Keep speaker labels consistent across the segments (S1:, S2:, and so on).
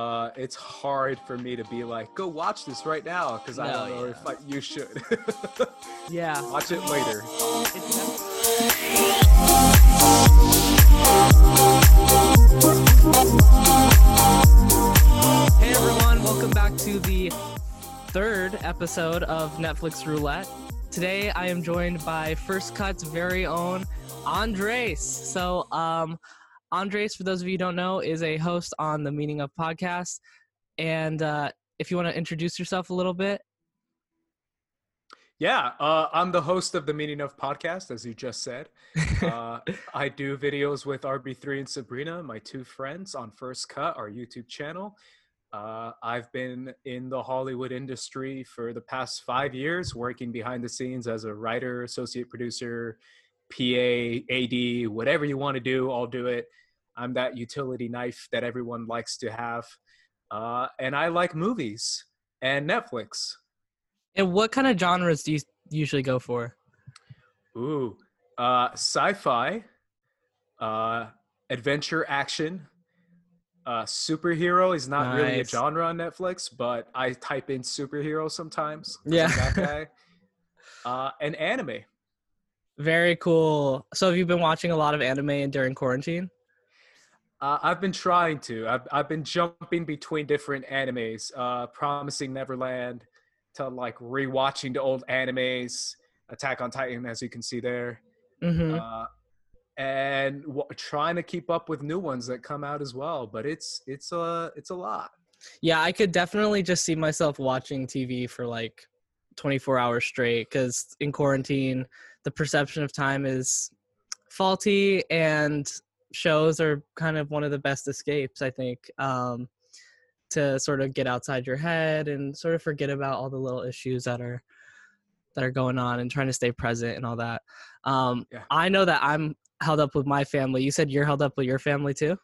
S1: uh, it's hard for me to be like, go watch this right now because I don't know
S2: yeah.
S1: if I, you should.
S2: Yeah.
S1: watch it later.
S2: Hey everyone, welcome back to the third episode of Netflix Roulette. Today I am joined by First Cut's very own Andres. So, um, Andres, for those of you who don't know, is a host on the Meaning of Podcast. And uh, if you want to introduce yourself a little bit,
S1: Yeah, uh, I'm the host of the Meaning of Podcast, as you just said. Uh, I do videos with RB3 and Sabrina, my two friends, on First Cut, our YouTube channel. Uh, I've been in the Hollywood industry for the past five years, working behind the scenes as a writer, associate producer, PA, AD, whatever you want to do, I'll do it. I'm that utility knife that everyone likes to have. Uh, and I like movies and Netflix.
S2: and what kind of genres do you usually go for?
S1: Ooh, uh, sci-fi, uh, adventure, action. Uh, superhero is not really a genre on Netflix, but I type in superhero sometimes.
S2: Yeah.
S1: That guy. uh, and anime.
S2: Very cool. So, have you been watching a lot of anime during quarantine?
S1: Uh, I've been trying to. I've, I've been jumping between different animes. Uh, Promising Neverland to like rewatching the old animes. Attack on Titan, as you can see there.
S2: Mm-hmm.
S1: uh, and w- trying to keep up with new ones that come out as well. But it's it's a it's a lot.
S2: Yeah, I could definitely just see myself watching TV for like 24 hours straight because in quarantine, the perception of time is faulty and shows are kind of one of the best escapes, I think, um, to sort of get outside your head and sort of forget about all the little issues that are that are going on and trying to stay present and all that. Um,
S1: Yeah.
S2: I know that I'm held up with my family. You said you're held up with your family too?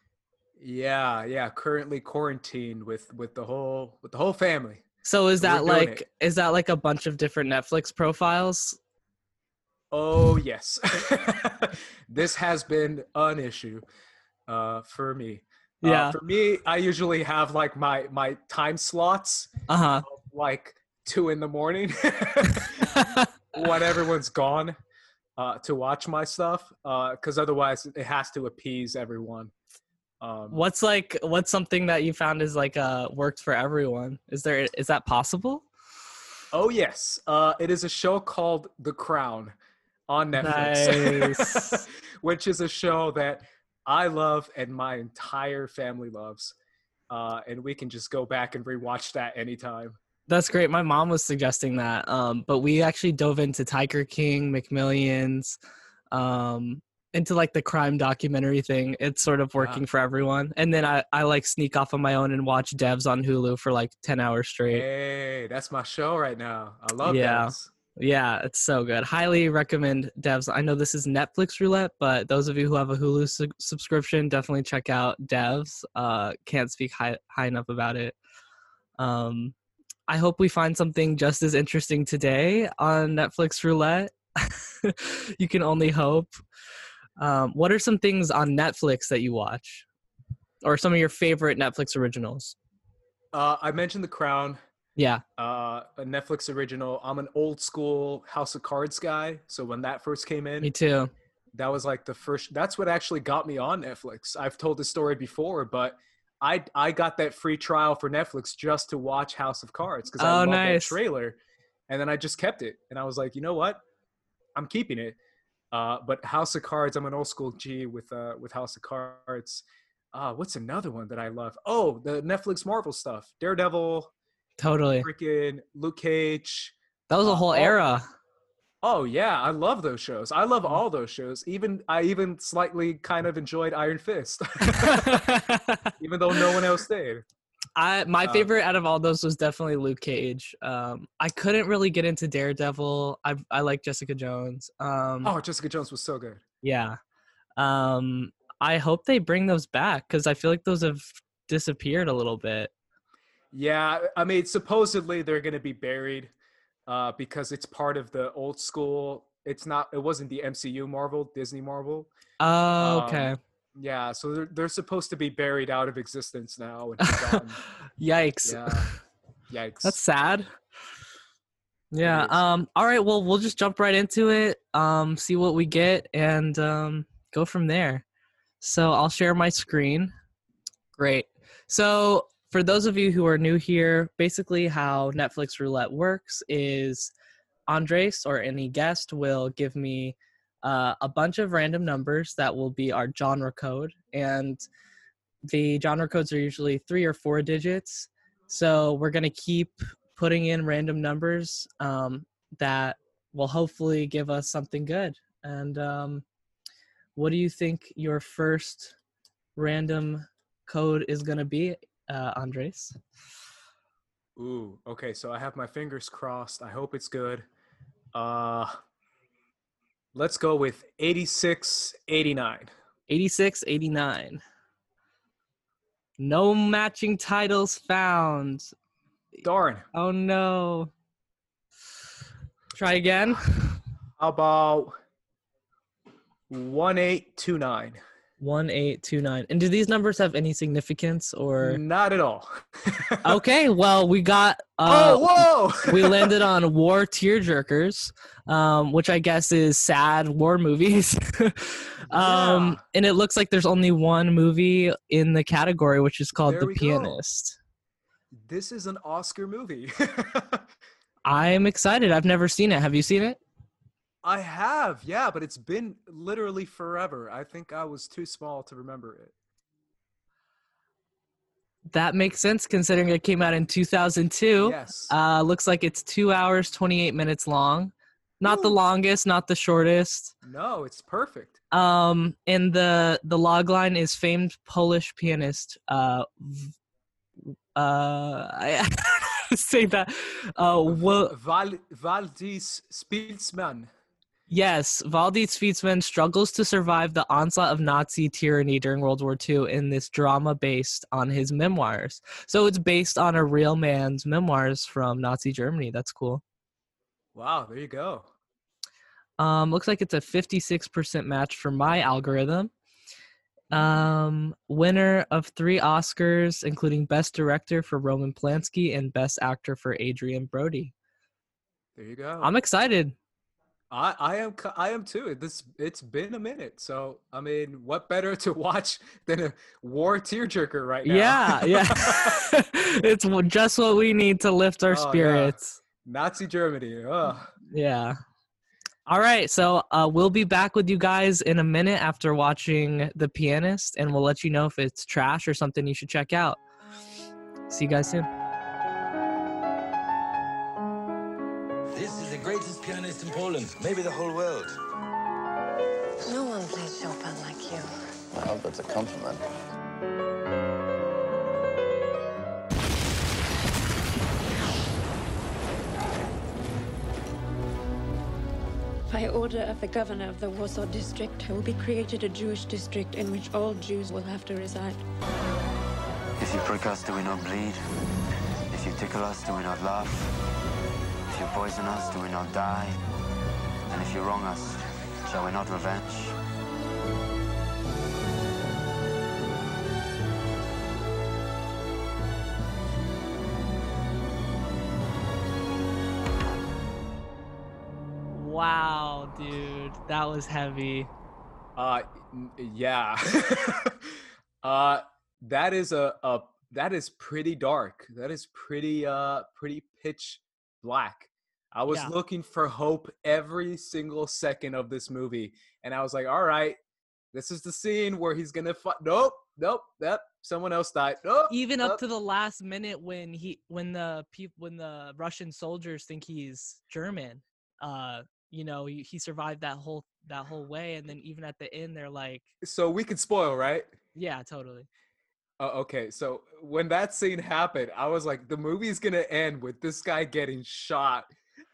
S1: Yeah, yeah. Currently quarantined with with the whole with the whole family.
S2: So is that like is that like a bunch of different Netflix profiles?
S1: Oh yes, this has been an issue uh, for me. Uh,
S2: Yeah.
S1: for me, I usually have like my my time slots,
S2: Uh huh.
S1: like two in the morning when everyone's gone uh, to watch my stuff, Uh, because otherwise it has to appease everyone. Um,
S2: what's like what's something that you found is like uh worked for everyone? Is there is that possible?
S1: Oh yes, uh, it is a show called The Crown on Netflix,
S2: Nice.
S1: which is a show that I love and my entire family loves, uh, and we can just go back and rewatch that anytime.
S2: That's great. My mom was suggesting that. Um, but we actually dove into Tiger King, McMillions, um, into like the crime documentary thing. It's sort of working for everyone. And then I, I like sneak off on my own and watch Devs on Hulu for like 10 hours straight.
S1: Hey, that's my show right now. I love
S2: Yeah.
S1: that.
S2: Yeah, it's so good. Highly recommend Devs. I know this is Netflix roulette, but those of you who have a Hulu su- subscription, definitely check out Devs. Uh, can't speak high, high enough about it. Um, I hope we find something just as interesting today on Netflix roulette. you can only hope. Um, what are some things on Netflix that you watch, or some of your favorite Netflix originals?
S1: Uh, I mentioned The Crown,
S2: Yeah.
S1: uh, a Netflix original. I'm an old school House of Cards guy, so when that first came in,
S2: Me too.
S1: that was like the first that's what actually got me on netflix i've told this story before but i i got that free trial for netflix just to watch house of cards because i
S2: Oh,
S1: loved
S2: nice.
S1: that trailer and then i just kept it and i was like you know what i'm keeping it uh, but house of cards i'm an old school g with uh with house of cards uh what's another one that i love oh the netflix marvel stuff daredevil
S2: Totally.
S1: freaking luke cage
S2: That was a
S1: Uh,
S2: whole
S1: all-
S2: era.
S1: Oh yeah, I love those shows. I love
S2: Mm.
S1: all those shows. Even I even slightly kind of enjoyed Iron Fist, even though no one else stayed.
S2: I my
S1: Uh,
S2: favorite out of all those was definitely Luke Cage. Um, I couldn't really get into Daredevil. I I like Jessica Jones. Um,
S1: Oh, Jessica Jones was so good.
S2: yeah. Um, I hope they bring those back because I feel like those have disappeared a little bit.
S1: Yeah, I mean, supposedly they're gonna be buried uh, because it's part of the old school. It's not. It wasn't the MCU Marvel, Disney Marvel.
S2: Oh,
S1: Um,
S2: okay.
S1: Yeah, so they're they're supposed to be buried out of existence now.
S2: Yikes.
S1: yeah. Yikes.
S2: That's sad. Yeah. Um. All right. Well, we'll just jump right into it. Um. See what we get and um go from there. So I'll share my screen. Great. So for those of you who are new here, basically how Netflix Roulette works is Andres or any guest will give me uh, a bunch of random numbers that will be our genre code, and the genre codes are usually three or four digits. So we're gonna keep putting in random numbers um, that will hopefully give us something good. And um, what do you think your first random code is gonna be, uh, Andres?
S1: Ooh, okay, so I have my fingers crossed. I hope it's good. Uh let's go with 8689.
S2: 86, 89. No matching titles found.
S1: Darn.
S2: Oh no. Try again.
S1: How about 1829?
S2: 1829. And do these numbers have any significance or
S1: Not at all.
S2: Okay, well, we got uh
S1: oh, whoa!
S2: we landed on war tearjerkers, um, which I guess is sad war movies. um,
S1: Yeah.
S2: and it looks like there's only one movie in the category, which is called
S1: There
S2: The
S1: we go.
S2: Pianist.
S1: this is an Oscar movie.
S2: I'm excited. I've never seen it. Have you seen it?
S1: I have, yeah, but it's been literally forever. I think I was too small to remember it.
S2: That makes sense considering it came out in 2002.
S1: Yes.
S2: Uh, looks like it's two hours, 28 minutes long. Not the longest, not the shortest.
S1: no, it's perfect.
S2: Um, and the the log line is famed Polish pianist. Uh, uh, I don't know how to say that. Uh,
S1: Val Valdis Spielsman.
S2: Yes, Valdis Fietsman struggles to survive the onslaught of Nazi tyranny during World War II in this drama based on his memoirs. So it's based on a real man's memoirs from Nazi Germany. That's cool.
S1: Wow, there you go.
S2: Um, looks like it's a 56% match for my algorithm. Um, winner of three Oscars, including Best Director for Roman Polanski and Best Actor for Adrien Brody.
S1: There you go.
S2: I'm excited.
S1: I, I am I am too. This it's been a minute, so I mean, what better to watch than a war tearjerker right now?
S2: Yeah, yeah. it's just what we need to lift our
S1: Oh, yeah.
S2: spirits.
S1: Nazi Germany. Ugh.
S2: Yeah. All right, so uh, we'll be back with you guys in a minute after watching The Pianist, and we'll let you know if it's trash or something you should check out. See you guys soon.
S3: Poland, maybe the whole world.
S4: No one plays Chopin like you.
S5: I hope that's a compliment.
S6: By order of the governor of the Warsaw district, there will be created a Jewish district in which all Jews will have to reside.
S7: If you prick us, do we not bleed? If you tickle us, do we not laugh? If you poison us, do we not die? And if you wrong us, shall we not revenge?
S2: Wow, dude, that was heavy.
S1: Uh, yeah. uh, that is a, a that is pretty dark. That is pretty uh pretty pitch black. I was
S2: Yeah.
S1: looking for hope every single second of this movie, and I was like, all right, this is the scene where he's gonna fight. Nope, nope, yep. Someone else died. Nope.
S2: Even up
S1: nope.
S2: to the last minute when he when the people when the Russian soldiers think he's German, uh, you know, he, he survived that whole that whole way, and then even at the end, they're like,
S1: so we could spoil, right?
S2: yeah, totally.
S1: Uh, okay, so when that scene happened, I was like, the movie's gonna end with this guy getting shot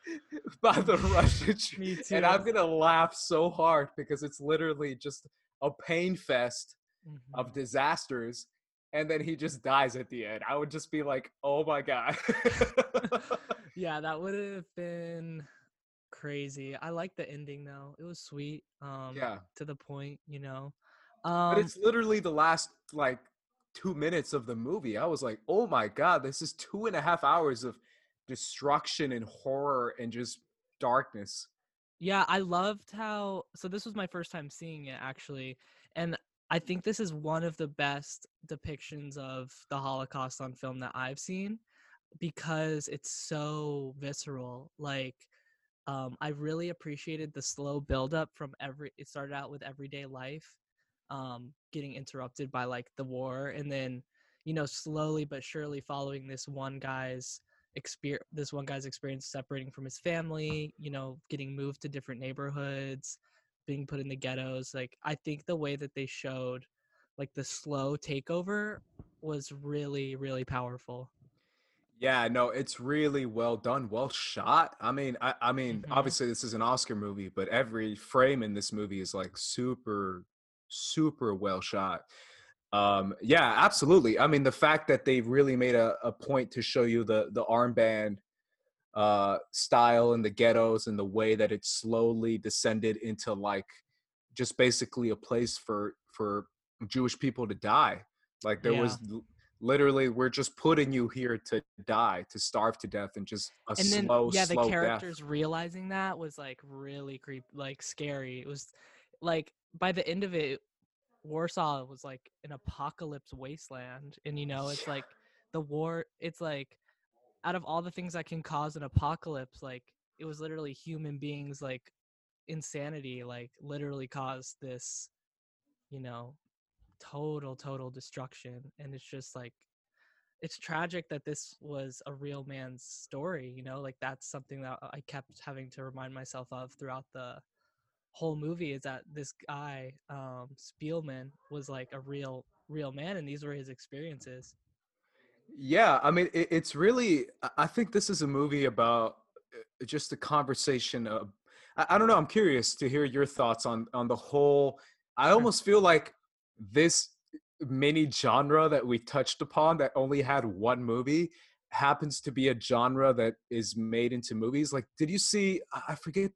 S1: by the Russian,
S2: Me
S1: and. I'm gonna laugh so hard because it's literally just a pain fest
S2: Mhm.
S1: of disasters, and then he just dies at the end. I would just be like, oh my god.
S2: yeah, that would have been crazy. I like the ending though; it was sweet. Um,
S1: yeah,
S2: to the point, you know.
S1: Um, but
S2: Um,
S1: it's literally the last like two minutes of the movie. I was like, oh my god, this is two and a half hours of destruction and horror and just darkness.
S2: Yeah, I loved how so this was my first time seeing it actually, and I think this is one of the best depictions of the Holocaust on film that I've seen because it's so visceral. Like um I really appreciated the slow buildup from every it started out with everyday life um getting interrupted by like the war and then you know slowly but surely following this one guy's experience this one guy's experience separating from his family you know getting moved to different neighborhoods being put in the ghettos like i think the way that they showed like the slow takeover was really really powerful
S1: Yeah, no, it's really well done, well shot. I mean, I, I mean,
S2: Mhm.
S1: obviously this is an Oscar movie, but every frame in this movie is like super, super well shot. Um, yeah, absolutely. I mean, the fact that they really made a, a point to show you the the armband uh style and the ghettos and the way that it slowly descended into like just basically a place for for Jewish people to die. Like there was literally we're just putting you here to die, to starve to death and just a
S2: and then
S1: slow
S2: yeah the
S1: slow
S2: characters
S1: death.
S2: realizing that was like really creep like scary it was like by the end of it warsaw was like an apocalypse wasteland and you know it's like the war it's like out of all the things that can cause an apocalypse like it was literally human beings like insanity like literally caused this you know total total destruction and it's just like it's tragic that this was a real man's story you know like that's something that i kept having to remind myself of throughout the whole movie is that this guy um Szpilman was like a real real man and these were his experiences
S1: Yeah, I mean, it, it's really. I- think this is a movie about uh, just a conversation of. I, I don't know. I'm curious to hear your thoughts on on the whole. I almost feel like this mini genre that we touched upon that only had one movie happens to be a genre that is made into movies. Like, did you see? I forget.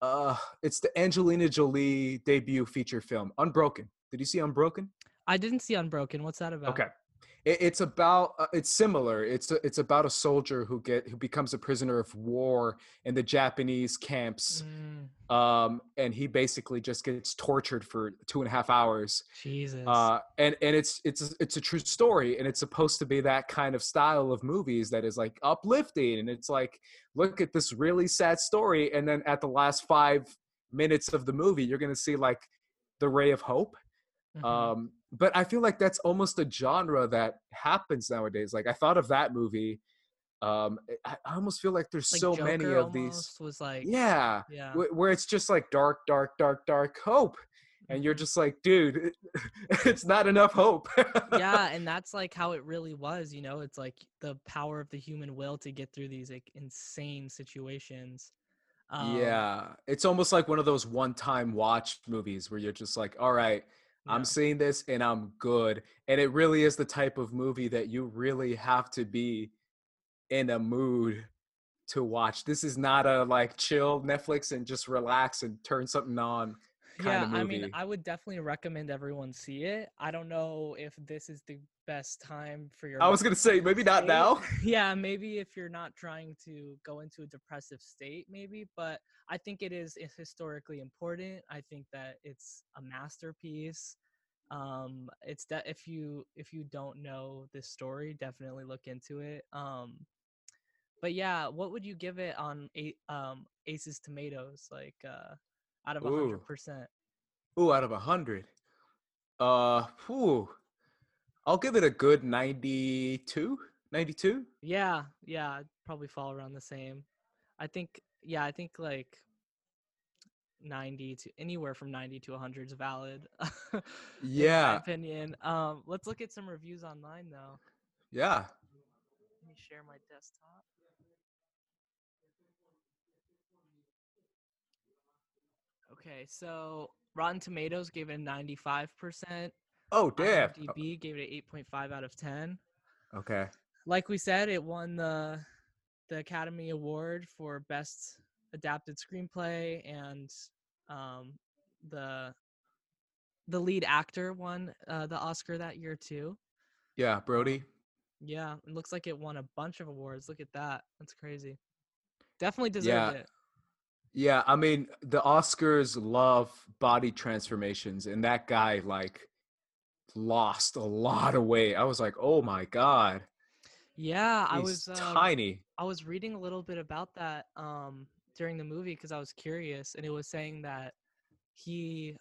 S1: Uh, it's the Angelina Jolie debut feature film, Unbroken. Did you see Unbroken?
S2: i didn't see unbroken what's that about
S1: Okay. It, it's about uh, it's similar. It's a, it's about a soldier who get who becomes a prisoner of war in the Japanese camps,
S2: Mm,
S1: um, and he basically just gets tortured for two and a half hours.
S2: jesus
S1: Uh, and and it's it's it's a true story, and it's supposed to be that kind of style of movies that is like uplifting, and it's like look at this really sad story, and then at the last five minutes of the movie, you're gonna see like the ray of hope
S2: Mhm.
S1: um but i feel like that's almost a genre that happens nowadays like i thought of that movie um i, I almost feel like there's
S2: like
S1: so many of these
S2: was like
S1: yeah
S2: yeah
S1: wh- where it's just like dark dark dark dark hope and you're
S2: Mhm.
S1: just like dude it's not enough hope
S2: yeah and that's like how it really was you know it's like the power of the human will to get through these like insane situations um,
S1: yeah it's almost like one of those one-time watch movies where you're just like all right i'm seeing this and i'm good and it really is the type of movie that you really have to be in a mood to watch. This is not a like chill netflix and just relax and turn something on
S2: yeah i mean i would definitely recommend everyone see it. I don't know if this is the best time for your
S1: I was gonna say maybe not
S2: state.
S1: now.
S2: Yeah maybe if you're not trying to go into a depressive state maybe but i think it is is historically important. I think that it's a masterpiece. Um it's that if you if you don't know this story definitely look into it. Um but yeah what would you give it on a um aces tomatoes? Like uh out of hundred percent.
S1: Ooh, out of a hundred. Uh whew, i'll give it a good 92 92
S2: yeah yeah I'd probably fall around the same. I think yeah i think like 90 to anywhere from 90 to 100 is valid
S1: Yeah.
S2: my opinion. Um let's look at some reviews online though.
S1: Yeah.
S2: Let me share my desktop okay so rotten tomatoes gave it a 95%
S1: oh damn
S2: IMDb gave it an 8.5 out of 10
S1: okay
S2: like we said, it won the the Academy Award for Best Adapted Screenplay and um, the the lead actor won uh, the Oscar that year too.
S1: Yeah, Brody.
S2: Yeah, it looks like it won a bunch of awards. Look at that. That's crazy. Definitely deserved
S1: Yeah.
S2: it.
S1: Yeah, I mean, the Oscars love body transformations, and that guy like lost a lot of weight. I was like, oh my god,
S2: Yeah, I
S1: he's
S2: was uh,
S1: tiny.
S2: I was reading a little bit about that um during the movie because I was curious, and it was saying that he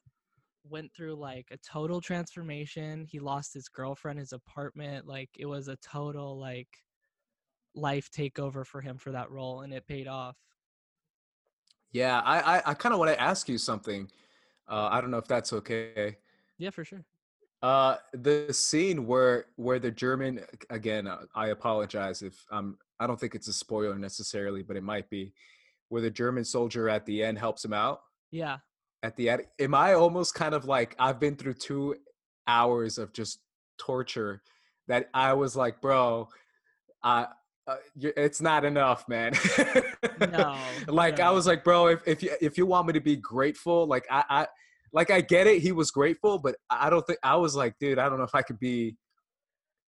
S2: went through like a total transformation. He lost his girlfriend, his apartment. Like it was a total like life takeover for him for that role, and it paid off.
S1: Yeah, I I, I kind of want to ask you something. Uh, I don't know if that's okay.
S2: Yeah, for sure.
S1: Uh, the scene where where the German again, uh, I apologize if I'm. I don't think it's a spoiler necessarily, but it might be, where the German soldier at the end helps him out
S2: Yeah.
S1: at the end. Am I almost kind of like I've been through two hours of just torture that I was like, bro, I. Uh, it's not enough, man.
S2: No,
S1: like I was like, bro, if if you if you want me to be grateful, like I, I like I get it, he was grateful, but I don't think I was like, dude, I don't know if I could be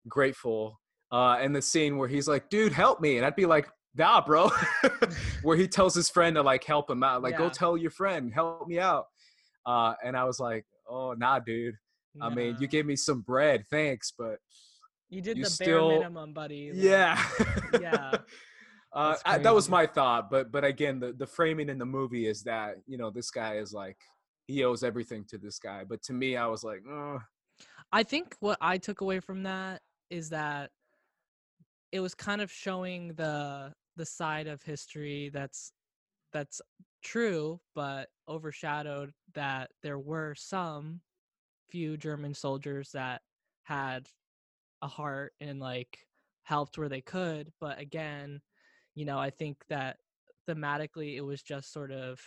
S1: grateful. Uh, and the scene where he's like, dude, help me, and I'd be like, nah, bro. where he tells his friend to like help him out, like, go tell your friend, help me out. Uh, and I was like, oh, nah, dude. I mean, you gave me some bread, thanks, but
S2: you did
S1: you
S2: the
S1: still-
S2: bare minimum, buddy. like-
S1: yeah
S2: yeah.
S1: uh, I, that was my thought but but again the, the framing in the movie is that you know this guy is like he owes everything to this guy but to me i was like "Ugh."
S2: I think what I took away from that is that it was kind of showing the the side of history that's that's true but overshadowed that there were some few German soldiers that had a heart and like helped where they could but again you know I think that thematically it was just sort of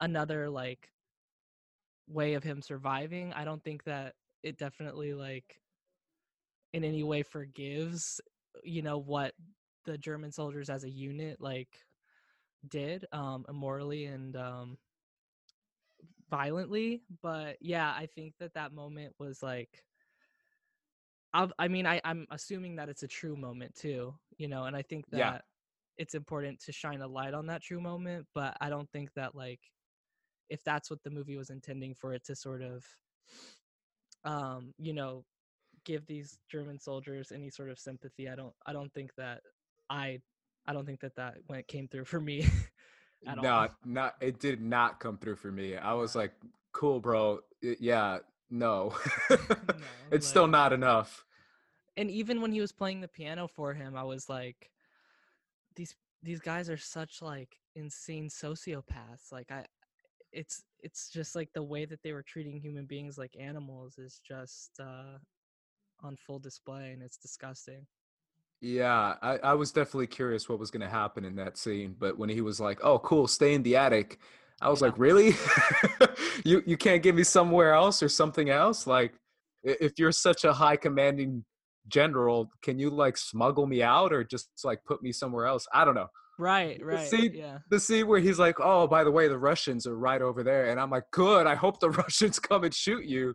S2: another like way of him surviving. I don't think that it definitely like in any way forgives you know what the german soldiers as a unit like did um immorally and um violently but yeah i think that that moment was like I've, i mean I, i'm assuming that it's a true moment too you know and i think that
S1: Yeah.
S2: it's important to shine a light on that true moment but i don't think that like if that's what the movie was intending for it to sort of um you know give these german soldiers any sort of sympathy i don't i don't think that i i don't think that that when it came through for me at
S1: no
S2: all.
S1: Not it did not come through for me. I was like cool bro I- yeah no. It's still not enough.
S2: And even when he was playing the piano for him i was like these these guys are such like insane sociopaths. Like i it's it's just like the way that they were treating human beings like animals is just uh on full display and it's disgusting.
S1: Yeah I, I was definitely curious what was going to happen in that scene but when he was like oh cool stay in the attic i was like really you you can't give me somewhere else or something else like if you're such a high commanding general can you like smuggle me out or just like put me somewhere else i don't know
S2: right right.
S1: The scene-
S2: yeah
S1: the scene where he's like oh by the way the russians are right over there and i'm like good i hope the russians come and shoot you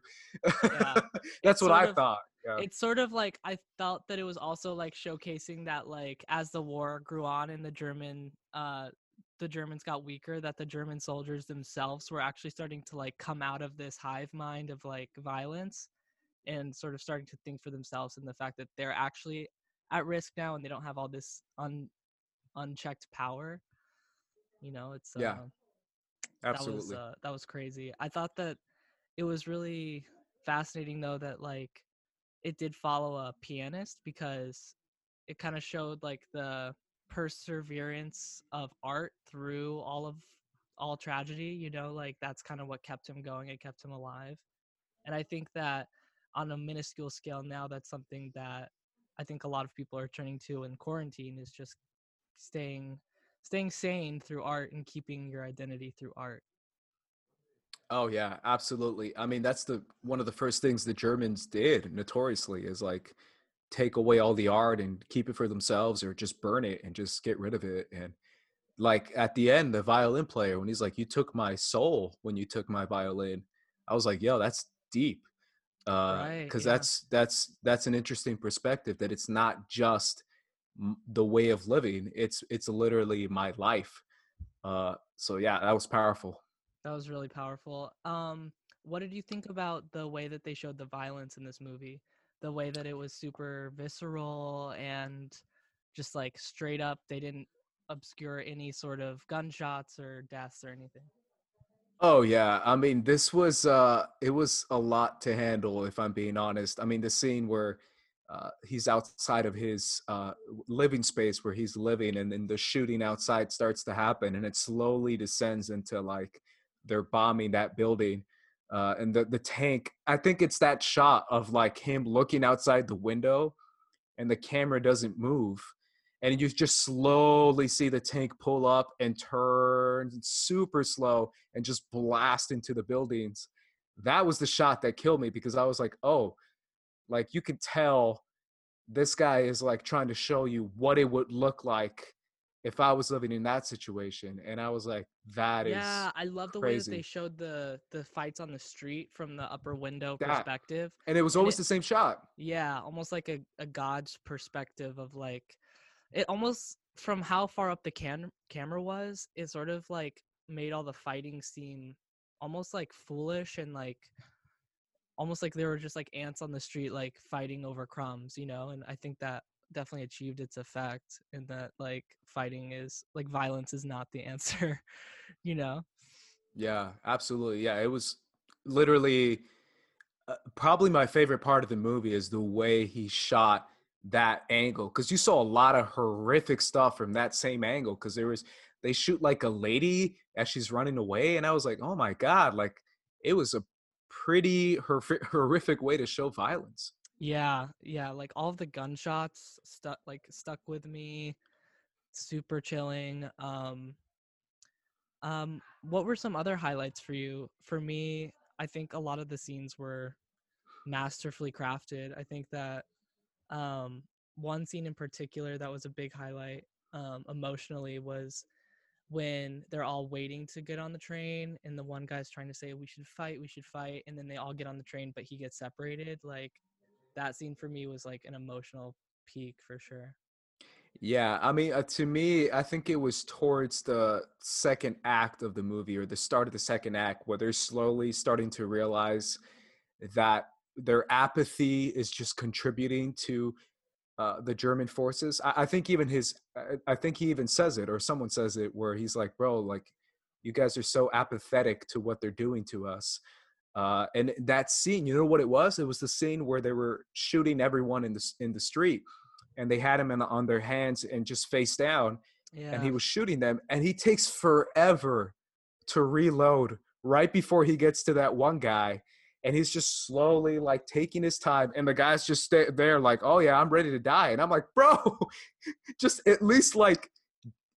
S2: Yeah.
S1: that's
S2: It's
S1: what i
S2: of-
S1: thought yeah.
S2: it's sort of like I felt that it was also like showcasing that like as the war grew on in the German uh the Germans got weaker that the German soldiers themselves were actually starting to like come out of this hive mind of like violence and sort of starting to think for themselves and the fact that they're actually at risk now and they don't have all this un unchecked power. You know it's
S1: Yeah,
S2: uh,
S1: absolutely
S2: that was uh, that was crazy. I thought that it was really fascinating though that like it did follow a pianist because it kind of showed like the perseverance of art through all of all tragedy, you know, like that's kind of what kept him going, it kept him alive. And I think that on a minuscule scale now that's something that I think a lot of people are turning to in quarantine is just staying staying sane through art and keeping your identity through art.
S1: Oh yeah, absolutely. I mean, that's the one of the first things the Germans did notoriously is like take away all the art and keep it for themselves or just burn it and just get rid of it and like at the end the violin player when he's like you took my soul when you took my violin I was like, yo, that's deep. Uh,
S2: Right,
S1: because
S2: yeah.
S1: that's that's that's an interesting perspective that it's not just the way of living. It's it's literally my life. Uh, so yeah, that was powerful.
S2: That was really powerful. Um, what did you think about the way that they showed the violence in this movie? The way that it was super visceral and just like straight up, they didn't obscure any sort of gunshots or deaths or anything.
S1: Oh yeah, I mean this was uh it was a lot to handle if I'm being honest. I mean the scene where uh he's outside of his uh living space where he's living and then the shooting outside starts to happen and it slowly descends into like they're bombing that building. Uh and the the tank, I think it's that shot of like him looking outside the window and the camera doesn't move and you just slowly see the tank pull up and turn super slow and just blast into the buildings. That was the shot that killed me because i was like oh like you could tell this guy is like trying to show you what it would look like if i was living in that situation and i was like that is
S2: yeah, I love the way that they showed the the fights on the street from the upper window
S1: That-
S2: perspective.
S1: and it was always
S2: it-
S1: the same shot
S2: Yeah, almost like a, a god's perspective of like it almost from how far up the can- camera was, it sort of like made all the fighting seem almost like foolish and like almost like they were just like ants on the street like fighting over crumbs, you know? And I think that definitely achieved its effect in that like fighting is like violence is not the answer, you know?
S1: Yeah, absolutely. Yeah, it was literally uh, probably my favorite part of the movie is the way he shot that angle because you saw a lot of horrific stuff from that same angle because there was they shoot like a lady as she's running away and i was like oh my god like it was a pretty horrific, horrific way to show violence
S2: Yeah, yeah, like all the gunshots stuck like stuck with me. Super chilling. Um um what were some other highlights for you? For me, I think a lot of the scenes were masterfully crafted. I think that um one scene in particular that was a big highlight um emotionally was when they're all waiting to get on the train and the one guy's trying to say we should fight, we should fight and then they all get on the train but he gets separated like that scene for me was like an emotional peak for sure.
S1: Yeah, I mean, uh, to me, I think it was towards the second act of the movie or the start of the second act where they're slowly starting to realize that their apathy is just contributing to uh, the German forces. I, I think even his, I, I think he even says it or someone says it where he's like, bro, like, you guys are so apathetic to what they're doing to us. Uh, and that scene, you know what it was? It was the scene where they were shooting everyone in the in the street, and they had him in the, on their hands and just face down,
S2: Yeah.
S1: and he was shooting them, and he takes forever to reload right before he gets to that one guy, and he's just slowly like taking his time, and the guy's just stay there like, oh yeah, I'm ready to die, and I'm like, bro, just at least like.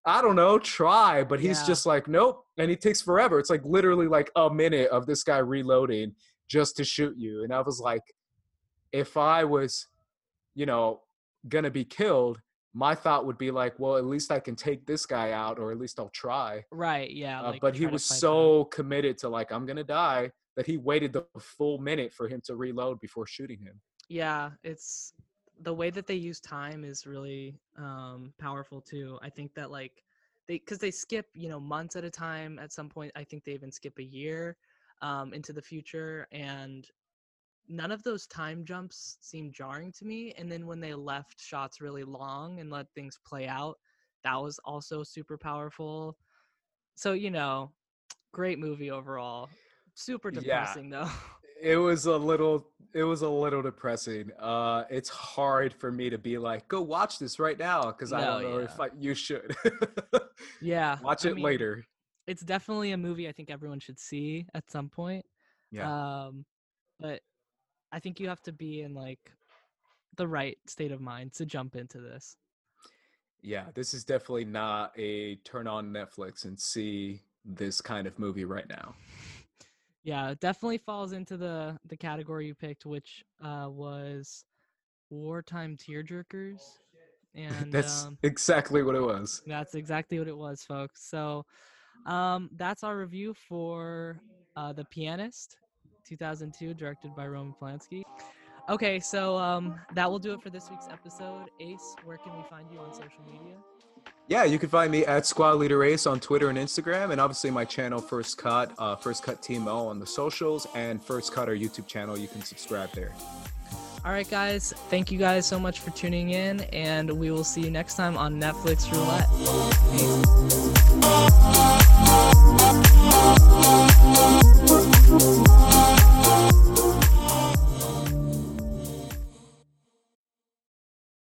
S1: I don't know, try, but he's
S2: Yeah.
S1: just like, nope. And he takes forever. It's like literally like a minute of this guy reloading just to shoot you. And I was like, if I was, you know, gonna be killed, my thought would be like, well, at least I can take this guy out, or at least I'll try.
S2: right, yeah.
S1: Uh,
S2: like,
S1: but he was so committed to like, I'm gonna die, that he waited the full minute for him to reload before shooting him.
S2: yeah it's the way that they use time is really um powerful too. I think that like they because they skip you know months at a time at some point i think they even skip a year um into the future and none of those time jumps seem jarring to me and then when they left shots really long and let things play out that was also super powerful. So you know great movie overall. Super
S1: Yeah.
S2: depressing though
S1: It was a little, it was a little depressing. Uh, it's hard for me to be like, go watch this right now, because I don't
S2: No,
S1: know if. I, you should.
S2: yeah
S1: watch
S2: I
S1: it
S2: mean,
S1: later.
S2: it's definitely a movie I think everyone should see at some point.
S1: Yeah.
S2: Um, but I think you have to be in like the right state of mind to jump into this.
S1: Yeah, this is definitely not a turn on Netflix and see this kind of movie right now.
S2: Yeah, it definitely falls into the the category you picked, which uh, was wartime tearjerkers, and
S1: That's
S2: um,
S1: exactly what it was.
S2: That's exactly what it was, folks. So, um, that's our review for uh, the pianist. 2002, directed by Roman Polanski. Okay, so um, that will do it for this week's episode. Ace, where can we find you on social media?
S1: Yeah, you can find me at Squad Leader Ace on Twitter and Instagram, and obviously my channel First Cut, uh, First Cut TMO on the socials, and First Cut our YouTube channel. You can subscribe there.
S2: All right, guys. Thank you guys so much for tuning in, and we will see you next time on Netflix Roulette. Peace.